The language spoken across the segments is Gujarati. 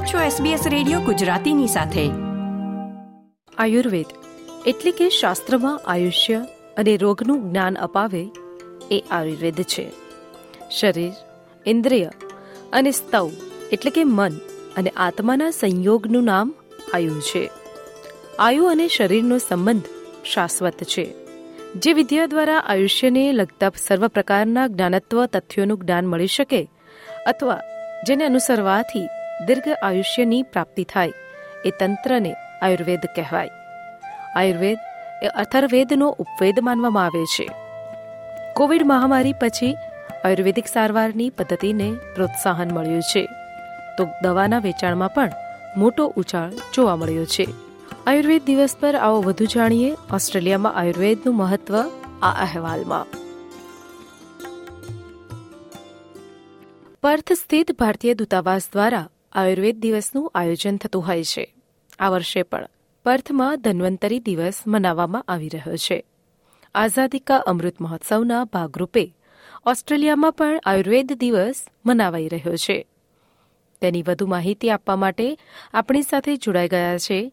આપ છો SBS રેડિયો ગુજરાતીની સાથે. આયુર્વેદ, એટલે કે શાસ્ત્રમાં આયુષ્ય અને રોગનું જ્ઞાન અપાવે એ આયુર્વેદ છે. શરીર, ઇન્દ્રિય અને સ્તવ, એટલે કે મન અને આત્માના સંયોગનું નામ આયુ છે. આયુ અને શરીરનો સંબંધ શાશ્વત છે. જે વિદ્યા દ્વારા આયુષ્યને લગતા સર્વ પ્રકારના જ્ઞાનત્વ તથ્યોનું જ્ઞાન મળી શકે અથવા જેને અનુસરવાથી દીર્ઘ આયુષ્યની પ્રાપ્તિ થાય એ તંત્રને આયુર્વેદ કહેવાય. આયુર્વેદ એ અથર્વેદનો ઉપવેદ માનવામાં આવે છે. કોવિડ મહામારી પછી આયુર્વેદિક સારવારની પદ્ધતિને પ્રોત્સાહન મળ્યું છે. તો દવાના વેચાણમાં પણ મોટો ઉછાળ જોવા મળ્યો છે. આયુર્વેદ દિવસ પર આવો વધુ જાણીએ ઓસ્ટ્રેલિયામાં આયુર્વેદનું મહત્વ આ અહેવાલમાં. પર્થ સ્થિત ભારતીય દૂતાવાસ દ્વારા આયુર્વેદ દિવસનું આયોજન થતું હોય છે. આ વર્ષે પણ પર્થમાં ધન્વંતરી દિવસ મનાવવામાં આવી રહ્યો છે. આઝાદી કા અમૃત મહોત્સવના ભાગરૂપે ઓસ્ટ્રેલિયામાં પણ આયુર્વેદ દિવસ મનાવાઈ રહ્યો છે. તેની વધુ માહિતી આપવા માટે આપણી સાથે જોડાઈ ગયા છે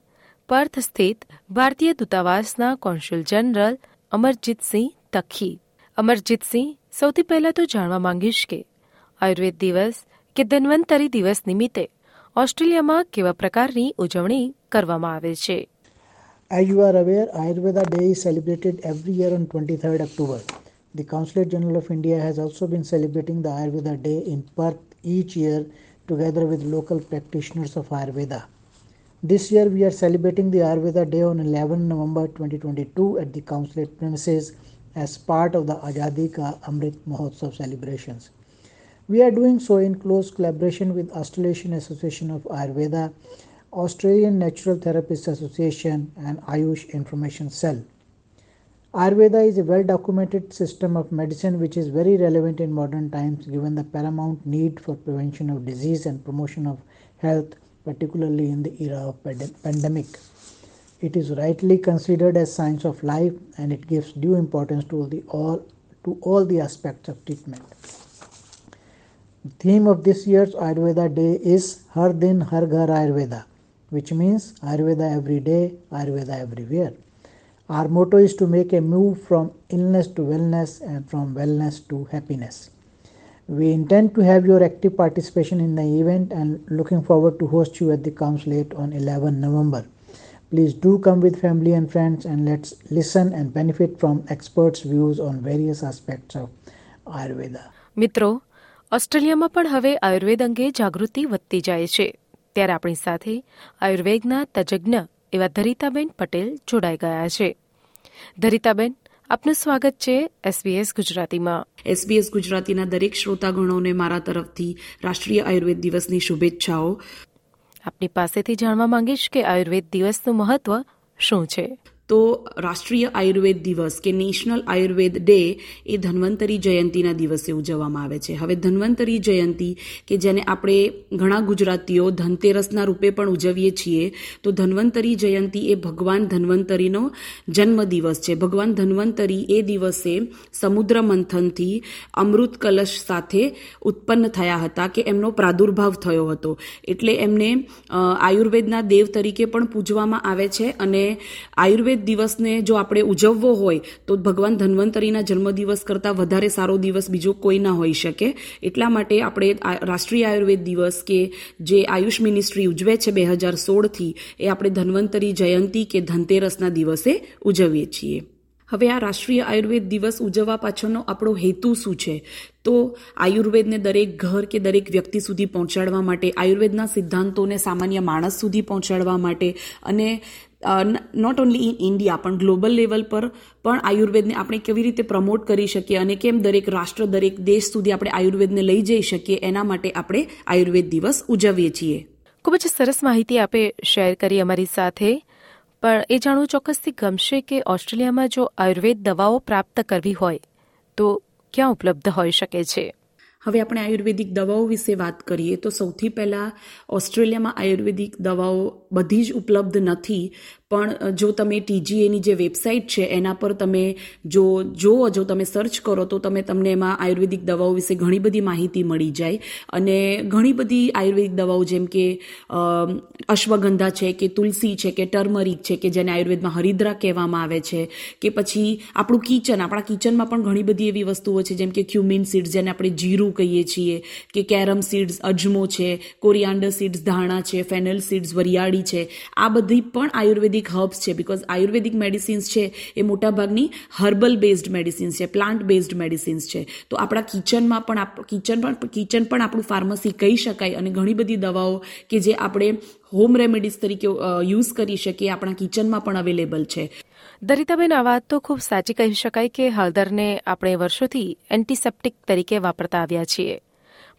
પર્થ સ્થિત ભારતીય દૂતાવાસના કોન્સ્યુલ જનરલ અમરજીતસિંહ તખી. અમરજીતસિંહ સૌથી પહેલા તો જાણવા માંગીશ કે આયુર્વેદ દિવસ કે ધન્વંતરી દિવસ નિમિત્તે ઓસ્ટ્રેલિયામાં કેવા પ્રકારની ઉજવણી કરવામાં આવે છે As you are aware, Ayurveda Day is celebrated every year on 23rd October. The Consulate General of India has also been celebrating the Ayurveda Day in Perth each year together with local practitioners of Ayurveda. This year we are celebrating the Ayurveda Day on 11 November 2022 at the Consulate premises as part of the Azadi Ka Amrit Mahotsav celebrations. We are doing so in close collaboration with Australasian Association of Ayurveda, Australian Natural Therapists Association, and Ayush Information Cell. Ayurveda is a well documented system of medicine which is very relevant in modern times given the paramount need for prevention of disease and promotion of health, particularly in the era of pand- pandemic. It is rightly considered as science of life and it gives due importance to the all to all the aspects of treatment The theme of this year's Ayurveda Day is Har Din Har Ghar Ayurveda, which means Ayurveda every day, Ayurveda everywhere. Our motto is to make a move from illness to wellness and from wellness to happiness. We intend to have your active participation in the event and looking forward to host you at the consulate on 11 November. Please do come with family and friends and let's listen and benefit from experts' views on various aspects of Ayurveda. મિત્રો ઓસ્ટ્રેલિયામાં પણ હવે આયુર્વેદ અંગે જાગૃતિ વધતી જાય છે. ત્યારે આપણી સાથે આયુર્વેદના તજજ્ઞ એવા ધરિતાબેન પટેલ જોડાઈ ગયા છે. ધરિતાબેન આપનું સ્વાગત છે એસબીએસ ગુજરાતીમાં. એસબીએસ ગુજરાતીના દરેક શ્રોતાગણોને મારા તરફથી રાષ્ટ્રીય આયુર્વેદ દિવસની શુભેચ્છાઓ. આપની પાસેથી જાણવા માંગીશ કે આયુર્વેદ દિવસનું મહત્વ શું છે? તો રાષ્ટ્રીય આયુર્વેદ દિવસ કે નેશનલ આયુર્વેદ ડે એ ધન્વંતરી જયંતિના દિવસે ઉજવવામાં આવે છે. હવે ધન્વંતરી જયંતિ કે જેને આપણે ઘણા ગુજરાતીઓ ધનતેરસના રૂપે પણ ઉજવીએ છીએ, તો ધન્વંતરી જયંતિ એ ભગવાન ધન્વંતરીનો જન્મ દિવસ છે. ભગવાન ધન્વંતરી એ દિવસે સમુદ્ર મંથનથી અમૃત કલશ સાથે ઉત્પન્ન થયા હતા કે એમનો પ્રાદુર્ભાવ થયો હતો. એટલે એમને આયુર્વેદના દેવ તરીકે પણ પૂજવામાં આવે છે અને આયુર્વેદ દિવસને જો આપણે ઉજવવો હોય, તો ભગવાન ધન્વંતરીના જન્મદિવસ કરતાં વધારે સારો દિવસ બીજો કોઈ ના હોઈ શકે. એટલા માટે આપણે રાષ્ટ્રીય આયુર્વેદ દિવસ કે જે આયુષ મિનિસ્ટ્રી ઉજવે છે બે હજાર સોળથી, એ આપણે ધન્વંતરી જયંતિ કે ધનતેરસના દિવસે ઉજવીએ છીએ. હવે આ રાષ્ટ્રીય આયુર્વેદ દિવસ ઉજવવા પાછળનો આપણો હેતુ શું છે? તો આયુર્વેદને દરેક ઘર કે દરેક વ્યક્તિ સુધી પહોંચાડવા માટે, આયુર્વેદના સિદ્ધાંતોને સામાન્ય માણસ સુધી પહોંચાડવા માટે અને નોટ ઓનલી ઇન ઇન્ડિયા પણ ગ્લોબલ લેવલ પર પણ આયુર્વેદને આપણે કેવી રીતે પ્રમોટ કરી શકીએ અને કેમ દરેક રાષ્ટ્ર, દરેક દેશ સુધી આપણે આયુર્વેદને લઈ જઈ શકીએ, એના માટે આપણે આયુર્વેદ દિવસ ઉજવીએ છીએ. ખૂબ જ સરસ માહિતી આપે શેર કરી અમારી સાથે. પણ એ જાણવું ચોક્કસથી ગમશે કે ઓસ્ટ્રેલિયામાં જો આયુર્વેદ દવાઓ પ્રાપ્ત કરવી હોય, તો ક્યાં ઉપલબ્ધ હોઈ શકે છે? હવે આપણે આયુર્વેદિક દવાઓ વિશે વાત કરીએ તો સૌથી પહેલાં ઓસ્ટ્રેલિયામાં આયુર્વેદિક દવાઓ બધી જ ઉપલબ્ધ નથી. પણ જો તમે ટીજીએની જે વેબસાઇટ છે, એના પર તમે જો, જુઓ, જો તમે સર્ચ કરો તો તમે તમને એમાં આયુર્વેદિક દવાઓ વિશે ઘણી બધી માહિતી મળી જાય. અને ઘણી બધી આયુર્વેદિક દવાઓ જેમ કે અશ્વગંધા છે, કે તુલસી છે, કે ટર્મરિક છે, કે જેને આયુર્વેદમાં હરિદ્રા કહેવામાં આવે છે, કે પછી આપણું કિચન, આપણા કિચનમાં પણ ઘણી બધી એવી વસ્તુઓ છે, જેમ કે ક્યુમિન સીડ જેને આપણે જીરું કહીએ છીએ કે કેરમ સીડ્સ અજમો છે, કોરિયાન્ડર સીડ્સ ધાણા છે, ફેનલ સીડ્સ વરિયાળી છે. આ બધી પણ આયુર્વેદિક હર્બ્સ છે બિકોઝ આયુર્વેદિક મેડિસિન્સ છે એ મોટાભાગની હર્બલ બેઝડ મેડિસિન્સ છે પ્લાન્ટ બેઝડ મેડિસિન્સ છે. તો આપણા કિચનમાં પણ કિચન પણ કિચન પણ આપણું ફાર્મસી કહી શકાય અને ઘણી બધી દવાઓ કે જે આપણે હોમ રેમેડીઝ તરીકે યુઝ કરી શકીએ. આપણા કિચનમાં પણ અવેલેબલ છે. દરિતાબેન, આ વાત તો ખૂબ સાચી કહી શકાય કે હળદરને આપણે વર્ષોથી એન્ટિસેપ્ટિક તરીકે વાપરતા આવ્યા છીએ.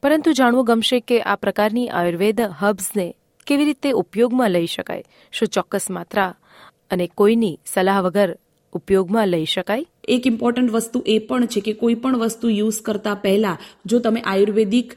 પરંતુ જાણવું ગમશે કે આ પ્રકારની આયુર્વેદ હબ્સને કેવી રીતે ઉપયોગમાં લઈ શકાય? શું ચોક્કસ માત્રા અને કોઈની સલાહ વગર ઉપયોગમાં લઈ શકાય? એક ઇમ્પોર્ટન્ટ વસ્તુ એ પણ છે કે કોઈ પણ વસ્તુ યુઝ કરતા પહેલાં, જો તમે આયુર્વેદિક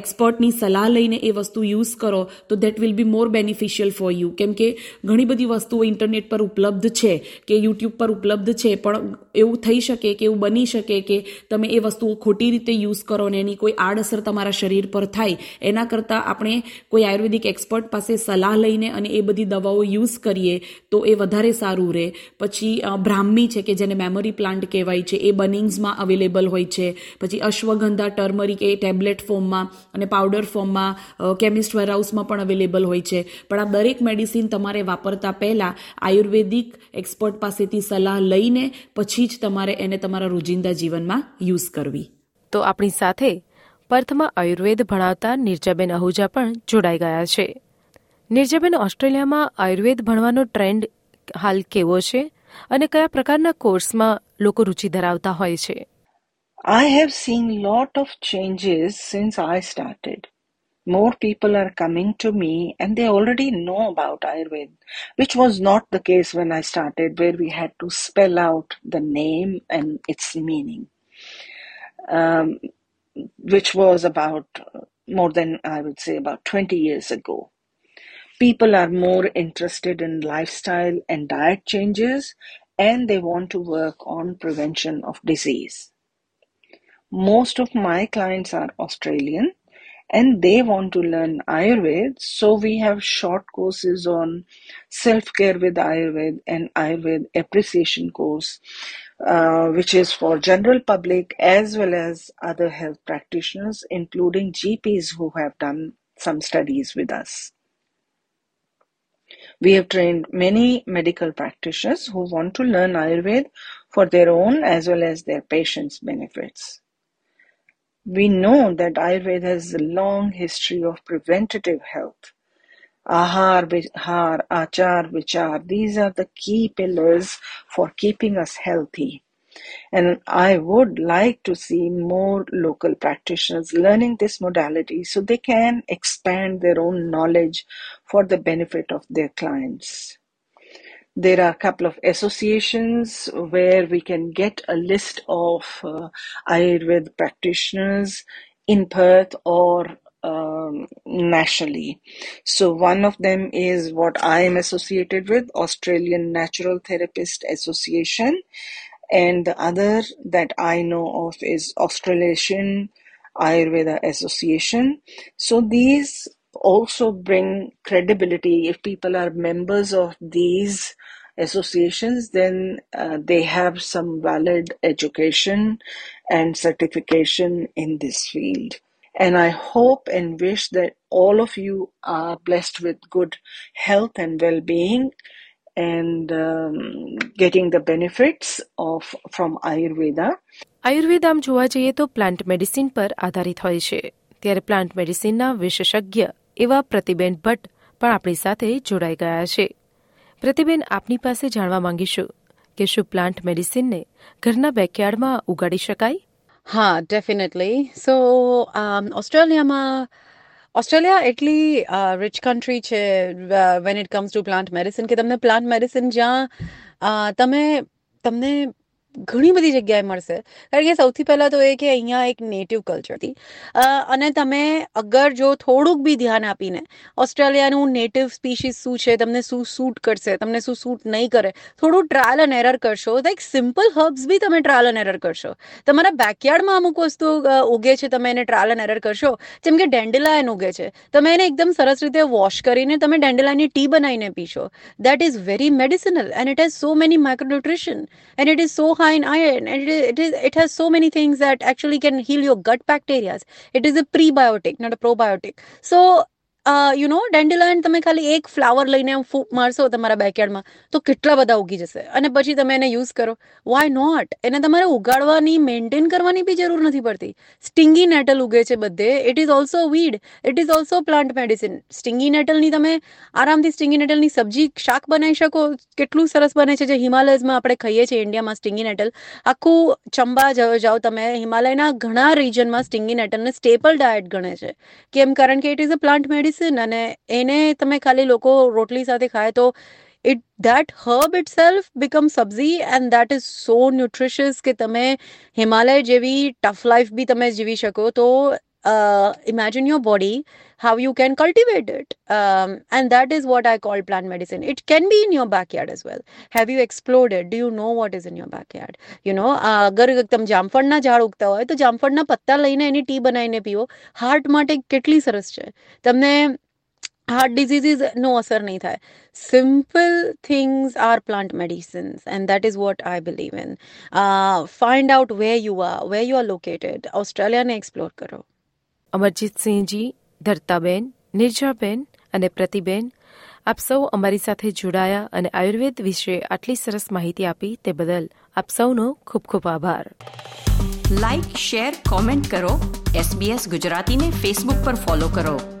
એક્સપર્ટની સલાહ લઈને એ વસ્તુ યુઝ કરો, તો that will be more beneficial for you કેમ કે ઘણી બધી વસ્તુઓ ઇન્ટરનેટ પર ઉપલબ્ધ છે કે યુટ્યુબ પર ઉપલબ્ધ છે, પણ એવું થઈ શકે કે એવું બની શકે કે તમે એ વસ્તુઓ ખોટી રીતે યુઝ કરો ને એની કોઈ આડઅસર તમારા શરીર પર થાય. એના કરતાં આપણે કોઈ આયુર્વેદિક એક્સપર્ટ પાસે સલાહ લઈને અને એ બધી દવાઓ યુઝ કરીએ, તો એ વધારે સારું રહે. પછી બ્રાહ્મી છે કે જેને મેમરી ટર્મરી પ્લાન્ટ કહેવાય છે. એ બનિંગ્સમાં અવેલેબલ હોય છે. પછી અશ્વગંધા ટર્મરિક એ ટેબ્લેટ ફોર્મમાં અને પાવડર ફોર્મમાં કેમિસ્ટ વેરહાઉસમાં પણ અવેલેબલ હોય છે. પણ આ દરેક મેડિસિન તમારે વાપરતા પહેલાં આયુર્વેદિક એક્સપર્ટ પાસેથી સલાહ લઈને પછી જ તમારે એને તમારા રોજિંદા જીવનમાં યુઝ કરવી. તો આપણી સાથે પર્થમાં આયુર્વેદ ભણાવતા નિર્જાબેન અહુજા પણ જોડાઈ ગયા છે. નિર્જાબેન, ઓસ્ટ્રેલિયામાં આયુર્વેદ ભણવાનો ટ્રેન્ડ હાલ કેવો છે? અને કયા પ્રકારના કોર્સમાં લોકો રુચિ ધરાવતા હોય છે I have seen lot of changes since I started. More people are coming to me and they already know about Ayurveda, which was not the case when I started, where we had to spell out the name and its meaning, um, which was about more than, I would say, about 20 years ago. people are more interested in lifestyle and diet changes and they want to work on prevention of disease. Most of my clients are Australian and they want to learn Ayurveda. So we have short courses on self-care with Ayurveda and Ayurveda appreciation course, uh, which is for general public as well as other health practitioners, including GPs who have done some studies with us. We have trained many medical practitioners who want to learn Ayurveda for their own as well as their patients' benefits. We know that Ayurveda has a long history of preventative health. Ahar, Vihar, Achar, Vichar, these are the key pillars for keeping us healthy. And I would like to see more local practitioners learning this modality so they can expand their own knowledge for the benefit of their clients. There are a couple of associations where we can get a list of uh, Ayurveda practitioners in Perth or um, nationally. So one of them is what I am associated with, Australian Natural Therapist Association, and the other that I know of is Australasian Ayurveda Association. So these also bring credibility. If people are members of these associations, then uh, they have some valid education and certification in this field. And I hope and wish that all of you are blessed with good health and well being and um, getting the benefits of from Ayurveda. Ayurveda આમ જોવા જઈએ તો પ્લાન્ટ મેડિસિન પર આધારિત હોય છે. ત્યારે પ્લાન્ટ મેડિસિનના વિશેષજ્ઞ એવા પ્રતિબેન ભટ્ટ પણ આપણી સાથે જોડાઈ ગયા છે. પ્રતિબેન આપની પાસે જાણવા માંગીશું કે શું પ્લાન્ટ મેડિસિનને ઘરના બેકયાર્ડમાં ઉગાડી શકાય? હા ડેફિનેટલી સો ઓસ્ટ્રેલિયામાં ઓસ્ટ્રેલિયા એટલી રિચ કન્ટ્રી છે when it comes to plant medicine કે તમને પ્લાન્ટ મેડિસિન જ્યાં તમે, તમને ઘણી બધી જગ્યાએ મળશે. કારણ કે સૌથી પહેલાં તો એ કે અહીંયા એક નેટિવ કલ્ચર હતી. અને તમે અગર જો થોડુંક બી ધ્યાન આપીને ઓસ્ટ્રેલિયાનું નેટિવ સ્પીશીસ શું છે, તમને શું સૂટ કરશે, તમને શું સૂટ નહીં કરે, થોડું ટ્રાયલ એન્ડ એરર કરશો. લાઈક સિમ્પલ હર્બ્સ બી તમે ટ્રાયલ એન્ડ એરર કરશો. તમારા બેકયાર્ડમાં અમુક વસ્તુ ઉગે છે, તમે એને ટ્રાયલ એન્ડ એરર કરશો. જેમ કે ડેન્ડેલાયન ઉગે છે. તમે એને એકદમ સરસ રીતે વોશ કરીને તમે ડેન્ડેલાયનની ટી બનાવીને પીશો. That is very medicinal and it has so many micronutrition and it is so high in iron and it, is, it, is, it has so many things that actually can heal your gut bacteria it is a prebiotic not a probiotic. So you know dandelion તમે ખાલી એક ફ્લાવર લઈને ફૂક મારશો તમારા બેકયાર્ડમાં તો કેટલા બધા ઉગી જશે? અને પછી તમે એને યુઝ કરો. વાય નોટ એને તમારે ઉગાડવાની મેન્ટેન કરવાની બી જરૂર નથી પડતી. સ્ટિંગી નેટલ ઉગે છે બધે. It is also weed it is also plant medicine stinging નેટલની તમે આરામથી સ્ટિંગી નેટલની સબ્જી શાક બનાવી શકો. કેટલું સરસ બને છે જે હિમાલયઝમાં આપણે ખાઈએ છીએ ઇન્ડિયામાં સ્ટિંગી નેટલ આખું ચંબા જાઓ તમે. હિમાલયના ઘણા રિજનમાં સ્ટિંગી નેટલને સ્ટેપલ ડાયટ ગણે છે. કેમ? કારણ કે it is a plant medicine medicine અને એને તમે ખાલી લોકો રોટલી સાથે ખાય તો it that herb itself become sabzi and that is so nutritious કે તમે હિમાલય જેવી ટફ લાઈફ બી તમે જીવી શકો તો uh, imagine your body how you can cultivate it um, and that is what i call plant medicine it can be in your backyard as well have you explored it do you know what is in your backyard you know અગર તમે જામફળના ઝાડ ઉગતા હોય તો જામફળના પત્તા લઈને એની ટી બનાવીને પીવો હાર્ટ માટે કેટલી સરસ છે તમને હાર્ટ ડિઝીઝીસ નો અસર નહીં થાય simple things are plant medicines and that is what I believe in find out where you are where you are located ઓસ્ટ્રેલિયાને explore કરો અમરજીતસિંહજી ધરતાબેન, નિર્જાબેન અને પ્રતિબેન, આપ સૌ અમારી સાથે જોડાયા અને આયુર્વેદ વિશે આટલી સરસ માહિતી આપી તે બદલ આપ સૌનો ખૂબ ખૂબ આભાર. લાઇક શેર કોમેન્ટ કરો. એસબીએસ ગુજરાતીને ફેસબુક પર ફોલો કરો.